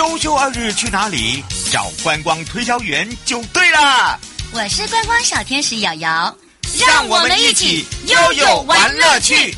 周休二日去哪里？找观光推销员就对了。我是观光小天使瑶瑶，让我们一起悠悠玩乐趣。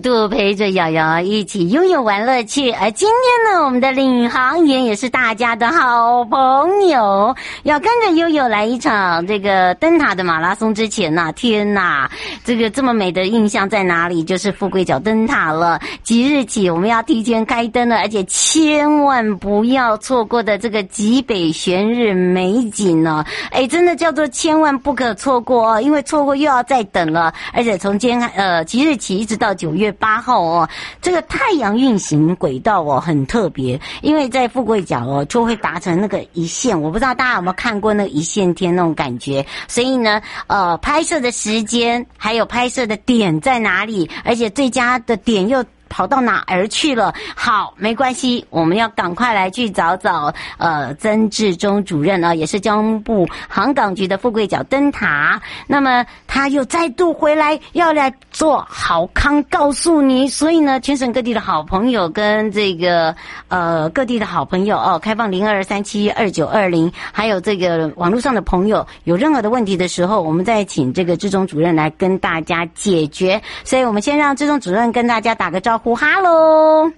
度陪着瑶瑶一起拥有玩乐趣，而今天呢，我们的领航员也是大家的好朋友，要跟着悠悠来一场这个灯塔的马拉松之前呐，天呐，这个这么美的印象在哪里？就是富贵角灯塔了。即日起我们要提前开灯了，而且千万不要错过的这个极北悬日美景呢！哎，真的叫做千万不可错过哦，因为错过又要再等了，而且从今天呃即日起一直到。九五月八号哦，这个太阳运行轨道哦很特别，因为在富贵角哦就会达成那个一线，我不知道大家有没有看过那个一线天那种感觉，所以呢，呃，拍摄的时间还有拍摄的点在哪里，而且最佳的点又。跑到哪儿去了？好，没关系，我们要赶快来去找找呃曾志忠主任啊，也是交通部航港局的富贵角灯塔。那么他又再度回来要来做好康，告诉你。所以呢，全省各地的好朋友跟这个呃各地的好朋友哦，开放零二三七二九二零，还有这个网络上的朋友有任何的问题的时候，我们再请这个志忠主任来跟大家解决。所以我们先让志忠主任跟大家打个招呼。哈喽，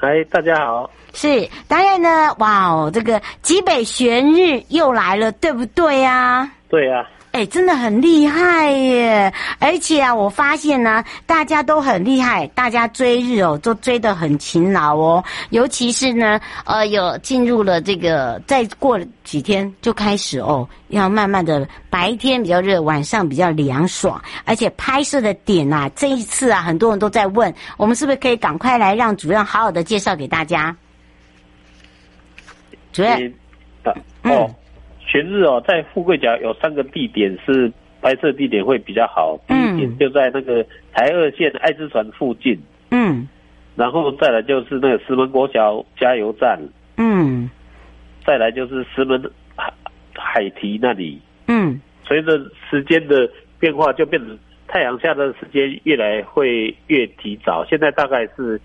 嗨，大家好。是，当然呢，哇哦，这个极北玄日又来了，对不对啊？对啊。哎，真的很厉害耶！而且啊，我发现呢，大家都很厉害，大家追日哦，都追得很勤劳哦。尤其是呢，呃，有进入了这个，再过几天就开始哦，要慢慢的白天比较热，晚上比较凉爽。而且拍摄的点啊，这一次啊，很多人都在问，我们是不是可以赶快来让主任好好的介绍给大家？主任，哦。嗯全日哦，在富贵角有三个地点是拍摄地点会比较好。第一点就在那个台二线爱之船附近。嗯。然后再来就是那个石门国小加油站。嗯。再来就是石门海海堤那里。嗯。随着时间的变化，就变成太阳下的时间越来会越提早。现在大概是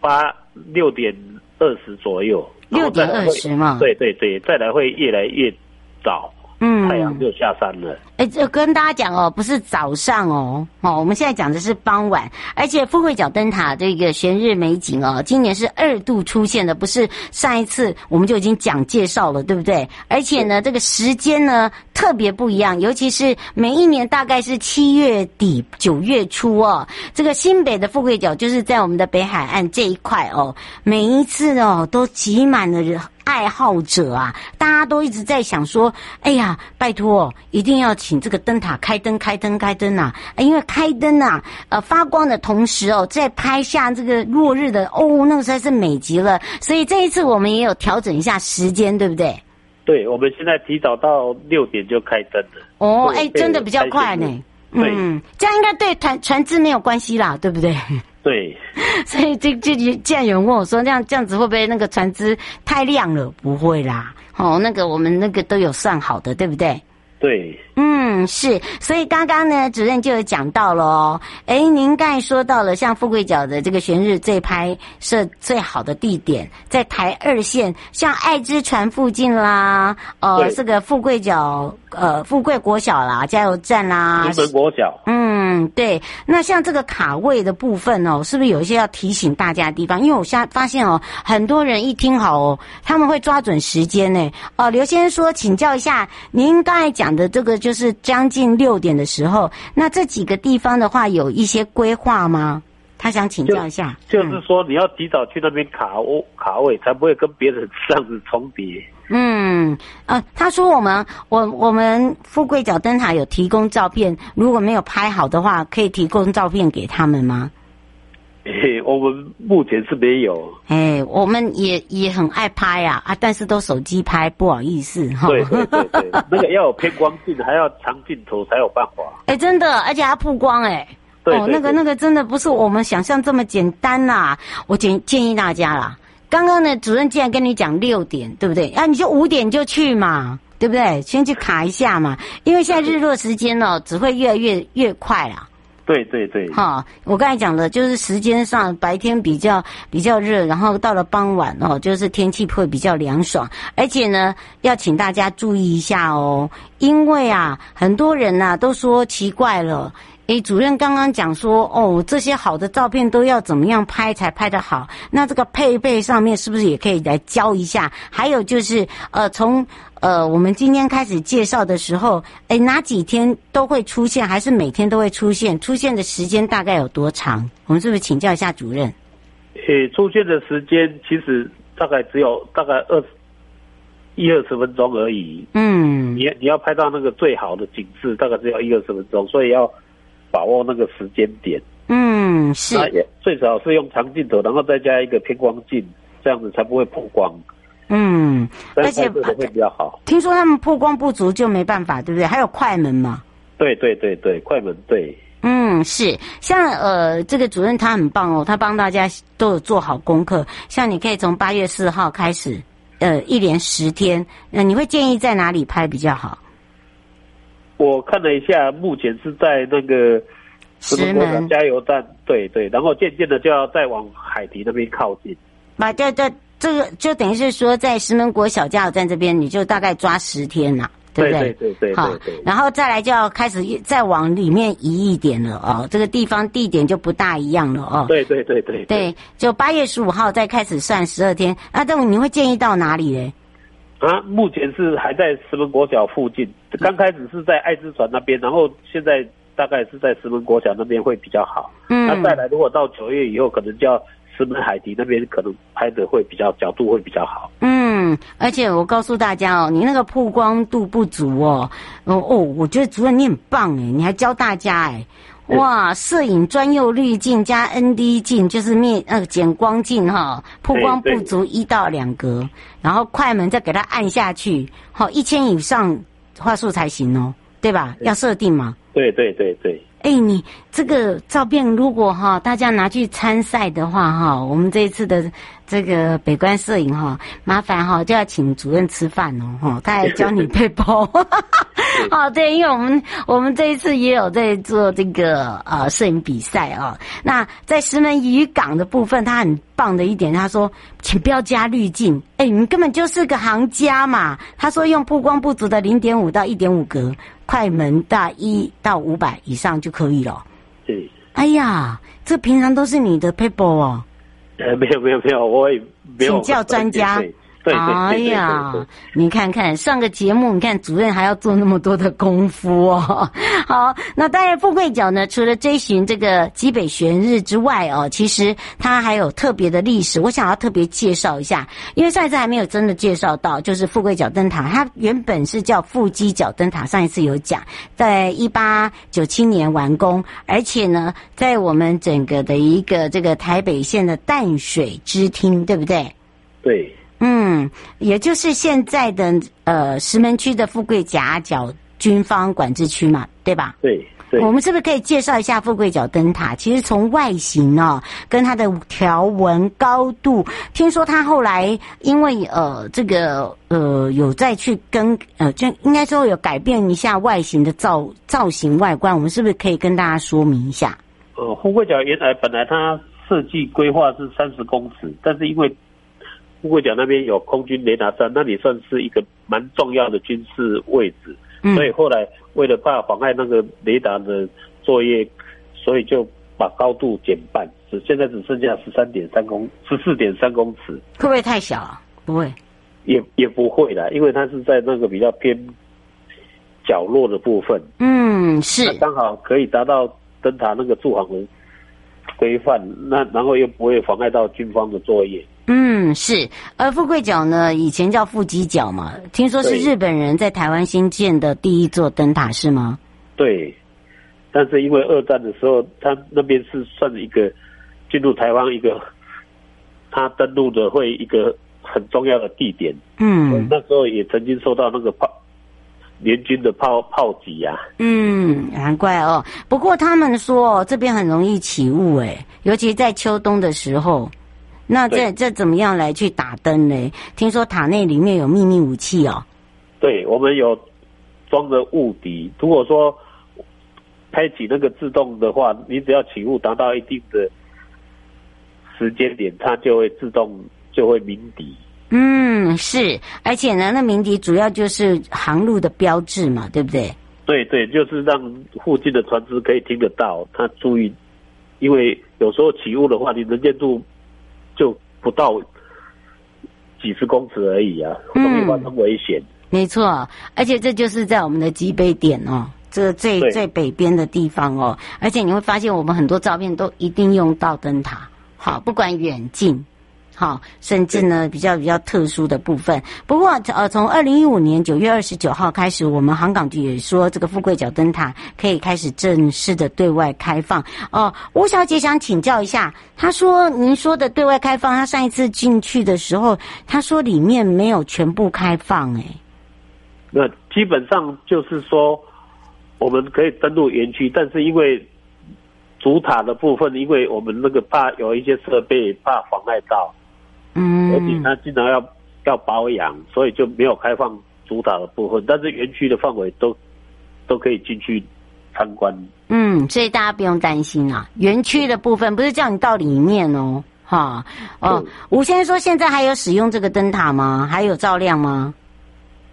八六点二十左右。六点二十嘛，对对对，再来会越来越早，嗯，太阳就下山了。哎，这跟大家讲哦，不是早上哦，哦，我们现在讲的是傍晚，而且富贵角灯塔这个悬日美景哦，今年是二度出现的，不是上一次我们就已经讲介绍了，对不对？而且呢，这个时间呢特别不一样，尤其是每一年大概是七月底九月初哦，这个新北的富贵角就是在我们的北海岸这一块哦，每一次哦都挤满了人。爱好者啊，大家都一直在想说，哎呀，拜托，一定要请这个灯塔开灯、开灯、开灯啊！因为开灯啊，呃，发光的同时哦，在拍下这个落日的哦，那个实在是美极了。所以这一次我们也有调整一下时间，对不对？对，我们现在提早到六点就开灯了。哦，哎，真的比较快呢。嗯，这样应该对船船只没有关系啦，对不对？对，所以这这既然有人问我说，这样这样子会不会那个船只太亮了？不会啦，哦，那个我们那个都有算好的，对不对？对，嗯，是，所以刚刚呢，主任就有讲到了哦，哎，您刚才说到了，像富贵角的这个悬日最拍摄最好的地点在台二线，像爱之船附近啦，呃，这个富贵角，呃，富贵国小啦，加油站啦，富贵国小，嗯，对，那像这个卡位的部分哦，是不是有一些要提醒大家的地方？因为我现在发现哦，很多人一听好哦，他们会抓准时间呢。哦，刘先生说，请教一下，您刚才讲。的这个就是将近六点的时候，那这几个地方的话有一些规划吗？他想请教一下。就，就是说你要提早去那边卡位卡位，才不会跟别人这样子重叠。嗯，呃，他说我们我我们富贵角灯塔有提供照片，如果没有拍好的话，可以提供照片给他们吗？欸、我们目前是没有。哎、欸，我们也也很爱拍啊啊，但是都手机拍，不好意思哈。对对对对，那个要有偏光镜，还要长镜头才有办法。哎、欸，真的，而且还要曝光哎、欸。对，对，对。哦，那个那个真的不是我们想象这么简单呐、啊。我建建议大家啦，刚刚呢，主任既然跟你讲六点，对不对？啊，你就五点就去嘛。对不对？先去卡一下嘛，因为现在日落时间哦，只会越来越越快啦。对对对，哈，我刚才讲的就是时间上白天比较比较热，然后到了傍晚哦，就是天气会比较凉爽，而且呢，要请大家注意一下哦，因为啊，很多人呐、啊、都说奇怪了。诶，主任刚刚讲说，哦，这些好的照片都要怎么样拍才拍得好？那这个配备上面是不是也可以来教一下？还有就是，呃，从呃我们今天开始介绍的时候，诶，哪几天都会出现，还是每天都会出现？出现的时间大概有多长？我们是不是请教一下主任？诶，出现的时间其实大概只有大概二十一二十分钟而已。嗯，你你要拍到那个最好的景致，大概只有一二十分钟，所以要。把握那个时间点，嗯，是，那也最少是用长镜头，然后再加一个偏光镜，这样子才不会曝光。嗯，而且会比较好。听说他们曝光不足就没办法，对不对？还有快门嘛？对对对对，快门对。嗯，是，像呃，这个主任他很棒哦，他帮大家都有做好功课。像你可以从八月四号开始，呃，一连十天，呃，你会建议在哪里拍比较好？我看了一下，目前是在那个石门加油站，对对，然后渐渐的就要再往海堤那边靠近。啊，对对，这个就等于是说，在石门国小加油站这边，你就大概抓十天了，对不对？对对对对。好，然后再来就要开始再往里面移一点了哦，这个地方地点就不大一样了哦。对对对对。对，就八月十五号再开始算十二天。那这种你会建议到哪里呢？啊，目前是还在石门国小附近，刚开始是在爱之船那边，然后现在大概是在石门国小那边会比较好。嗯，那再来如果到九月以后，可能就要石门海堤那边，可能拍的会比较角度会比较好。嗯，而且我告诉大家哦，你那个曝光度不足哦，哦哦，我觉得主任你很棒哎，你还教大家诶。哇，摄影专用滤镜加 ND 镜，就是面呃减光镜哈，曝光不足一到两格，然后快门再给它按下去，好一千以上画素才行哦，对吧？要设定嘛？对对对对。哎，你这个照片如果哈大家拿去参赛的话哈，我们这一次的。这个北关摄影哈，麻烦哈就要请主任吃饭哦哈，他还教你配包，哦对，因为我们我们这一次也有在做这个呃摄影比赛哦。那在石门渔港的部分，他很棒的一点，他说请不要加滤镜，哎，你根本就是个行家嘛。他说用曝光不足的零点五到一点五格，快门大一到五百以上就可以了。对，哎呀，这平常都是你的 paper 哦。呃，没有没有没有，我也没有。请教专家。对，哎呀，你看看上个节目，你看主任还要做那么多的功夫哦。好，那当然富贵角呢，除了追寻这个基北玄日之外哦，其实它还有特别的历史，我想要特别介绍一下，因为上一次还没有真的介绍到，就是富贵角灯塔，它原本是叫富基角灯塔，上一次有讲，在一八九七年完工，而且呢，在我们整个的一个这个台北县的淡水支厅，对不对？对。嗯，也就是现在的呃石门区的富贵夹角军方管制区嘛，对吧？对对。我们是不是可以介绍一下富贵角灯塔？其实从外形哦，跟它的条纹、高度，听说它后来因为呃这个呃有再去跟呃，就应该说有改变一下外形的造造型外观，我们是不是可以跟大家说明一下？呃，富贵角原来本来它设计规划是三十公尺，但是因为富贵角那边有空军雷达站，那里算是一个蛮重要的军事位置，嗯、所以后来为了怕妨碍那个雷达的作业，所以就把高度减半，只现在只剩下十三点三公十四点三公尺。会不会太小啊？不会，也也不会啦，因为它是在那个比较偏角落的部分。嗯，是刚好可以达到灯塔那个驻航的规范，那然后又不会妨碍到军方的作业。嗯，是。而富贵角呢，以前叫富基角嘛，听说是日本人在台湾新建的第一座灯塔，是吗？对。但是因为二战的时候，他那边是算一个进入台湾一个他登陆的会一个很重要的地点。嗯。那时候也曾经受到那个炮联军的炮炮击呀。嗯，难怪哦。不过他们说这边很容易起雾，哎，尤其在秋冬的时候。那这这怎么样来去打灯呢？听说塔内里面有秘密武器哦。对，我们有装着雾笛。如果说开启那个自动的话，你只要起雾达到一定的时间点，它就会自动就会鸣笛。嗯，是，而且呢，那鸣笛主要就是航路的标志嘛，对不对？对对，就是让附近的船只可以听得到，他注意，因为有时候起雾的话，你能见度就不到几十公尺而已啊，容易发生危险。没错，而且这就是在我们的脊背点哦，这最最北边的地方哦，而且你会发现我们很多照片都一定用到灯塔，好，不管远近。好，甚至呢比较比较特殊的部分。不过呃，从二零一五年九月二十九号开始，我们航港局也说这个富贵角灯塔可以开始正式的对外开放。哦、吴小姐想请教一下，她说您说的对外开放，她上一次进去的时候，她说里面没有全部开放，哎，那基本上就是说我们可以登陆园区，但是因为主塔的部分，因为我们那个怕有一些设备怕妨碍到。嗯，而且它经常要要保养，所以就没有开放主打的部分，但是园区的范围都都可以进去参观。嗯，所以大家不用担心啊，园区的部分不是叫你到里面哦，哈哦。吴先生说现在还有使用这个灯塔吗？还有照亮吗？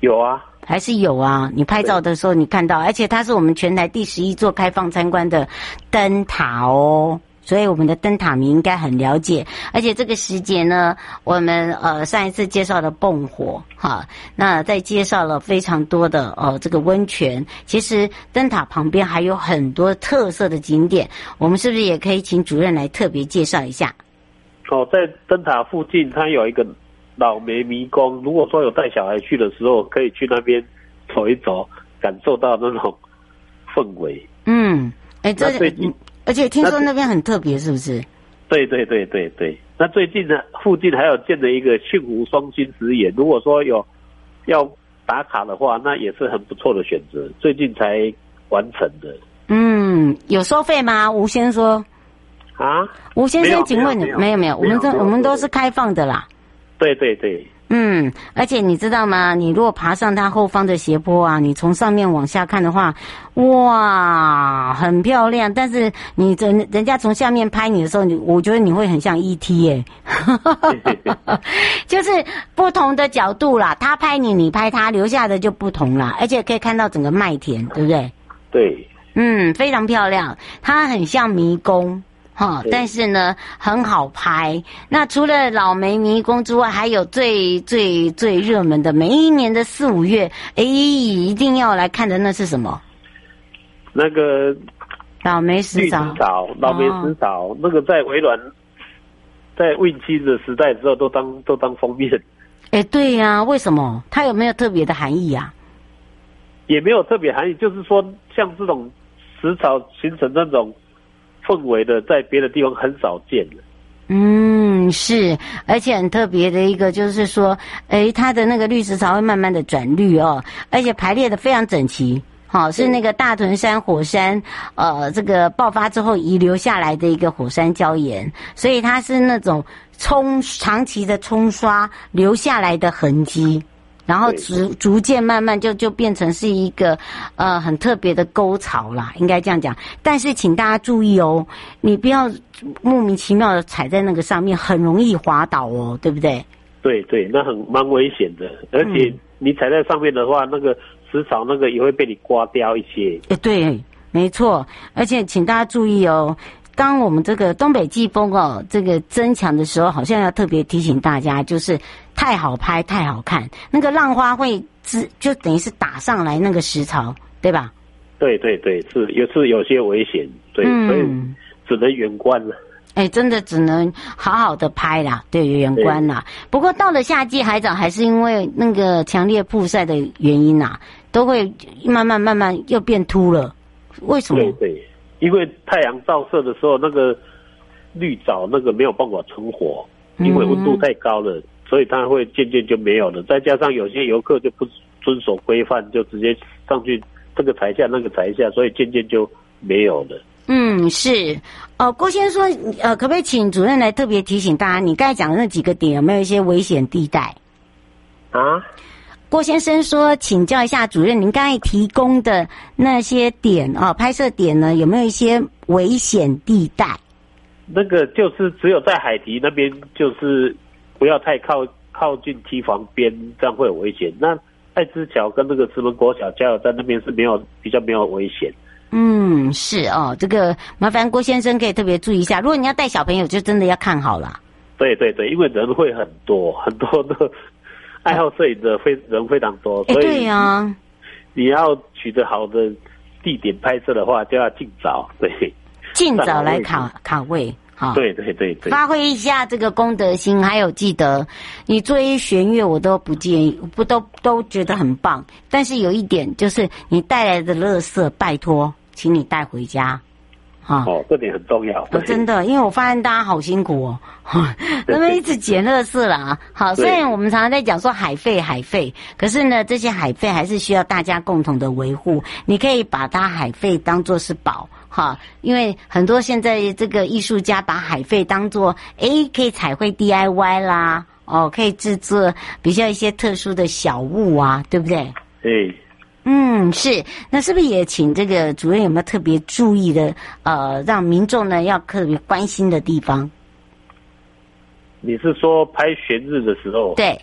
有啊，还是有啊。你拍照的时候你看到，而且它是我们全台第十一座开放参观的灯塔哦。所以我们的灯塔迷应该很了解，而且这个时节呢，我们呃上一次介绍了蹦火哈，那再介绍了非常多的呃这个温泉。其实灯塔旁边还有很多特色的景点，我们是不是也可以请主任来特别介绍一下？哦，在灯塔附近，它有一个老梅迷宫。如果说有带小孩去的时候，可以去那边走一走，感受到那种氛围。嗯，哎，这最近。而且听说那边很特别，是不是？对对对对对。那最近呢，附近还有建了一个幸福双星石眼。如果说有要打卡的话，那也是很不错的选择。最近才完成的。嗯，有收费吗？吴先生说。啊？吴先生，请问你没有没有，没有？我们这我们都是开放的啦。对对对。嗯，而且你知道吗？你如果爬上它后方的斜坡啊，你从上面往下看的话，哇，很漂亮。但是你人人家从下面拍你的时候，你我觉得你会很像 ET 耶，就是不同的角度啦。他拍你，你拍他，留下的就不同啦。而且可以看到整个麦田，对不对？对，嗯，非常漂亮。它很像迷宫。哈，但是呢，很好拍。那除了老梅迷宫之外，还有最最最热门的，每一年的四五月，哎，一定要来看的那是什么？那个老梅石藻，老梅石藻，哦、那个在微软，在 Win7 的时代之后，都当都当封面。哎，对呀、啊，为什么？它有没有特别的含义呀、啊？也没有特别含义，就是说，像这种石草形成那种。氛围的，在别的地方很少见的。嗯，是，而且很特别的一个就是说，诶，它的那个绿石槽会慢慢的转绿哦，而且排列的非常整齐。好，是那个大屯山火山，呃，这个爆发之后遗留下来的一个火山礁岩，所以它是那种冲长期的冲刷留下来的痕迹。然后逐逐渐慢慢就就变成是一个呃很特别的沟槽啦，应该这样讲。但是请大家注意哦，你不要莫名其妙的踩在那个上面，很容易滑倒哦，对不对？对对，那很蛮危险的。而且你踩在上面的话，嗯、那个石槽那个也会被你刮掉一些。诶，对，没错。而且请大家注意哦。当我们这个东北季风哦，这个增强的时候，好像要特别提醒大家，就是太好拍、太好看，那个浪花会直，就等于是打上来那个石槽，对吧？对对对，是也是有些危险，对，嗯、所以只能远观了。哎，真的只能好好的拍啦，对，远观啦。不过到了夏季海藻，还是因为那个强烈曝晒的原因呐，都会慢慢慢慢又变秃了。为什么？对对。因为太阳照射的时候，那个绿藻那个没有办法存活，因为温度太高了，所以它会渐渐就没有了。再加上有些游客就不遵守规范，就直接上去这个台下那个台下，所以渐渐就没有了。嗯，是。呃，郭先生说，呃，可不可以请主任来特别提醒大家，你刚才讲的那几个点有没有一些危险地带？啊？郭先生说，请教一下主任，您刚才提供的那些点啊，拍摄点呢，有没有一些危险地带？那个就是只有在海堤那边，就是不要太靠靠近堤防边，这样会有危险。那爱之桥跟那个石门国小加油站那边是没有比较没有危险。嗯，是哦，这个麻烦郭先生可以特别注意一下。如果你要带小朋友，就真的要看好了。对对对，因为人会很多很多的。爱好摄影的非人非常多，所以对呀，你要取得好的地点拍摄的话，就要尽早，对，尽早来卡卡位，好，对对对对，发挥一下这个功德心，还有记得你做一弦乐，我都不建议，不都都觉得很棒，但是有一点就是你带来的乐色，拜托，请你带回家。啊，哦，这点很重要。哦，真的，因为我发现大家好辛苦哦，那么一直捡垃圾了啊。好，虽然我们常常在讲说海费海费，可是呢，这些海费还是需要大家共同的维护。你可以把它海费当做是宝，哈，因为很多现在这个艺术家把海费当做，诶，可以彩绘 DIY 啦，哦，可以制作比较一些特殊的小物啊，对不对？对。嗯，是，那是不是也请这个主任有没有特别注意的？呃，让民众呢要特别关心的地方？你是说拍悬日的时候？对，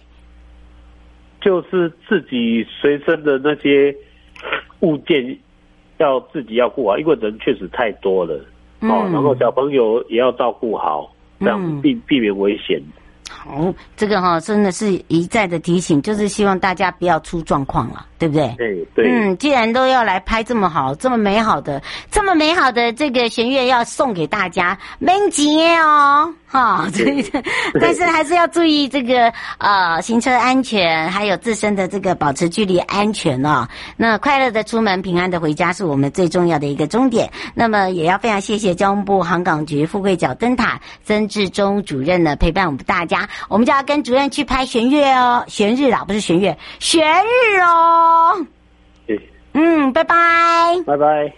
就是自己随身的那些物件要自己要顾好，因为人确实太多了，嗯、哦，然后小朋友也要照顾好，这样避避免危险。好，这个哈真的是一再的提醒，就是希望大家不要出状况了，对不对？对对。嗯，既然都要来拍这么好、这么美好的、这么美好的这个弦乐，要送给大家，免钱哦。哈，对对，但是还是要注意这个呃行车安全，还有自身的这个保持距离安全哦。那快乐的出门，平安的回家，是我们最重要的一个终点。那么也要非常谢谢交通部航港局富贵角灯塔曾志忠主任呢陪伴我们大家，我们就要跟主任去拍弦乐哦，弦日啦，不是弦乐，弦日哦。对，嗯，拜拜，拜拜。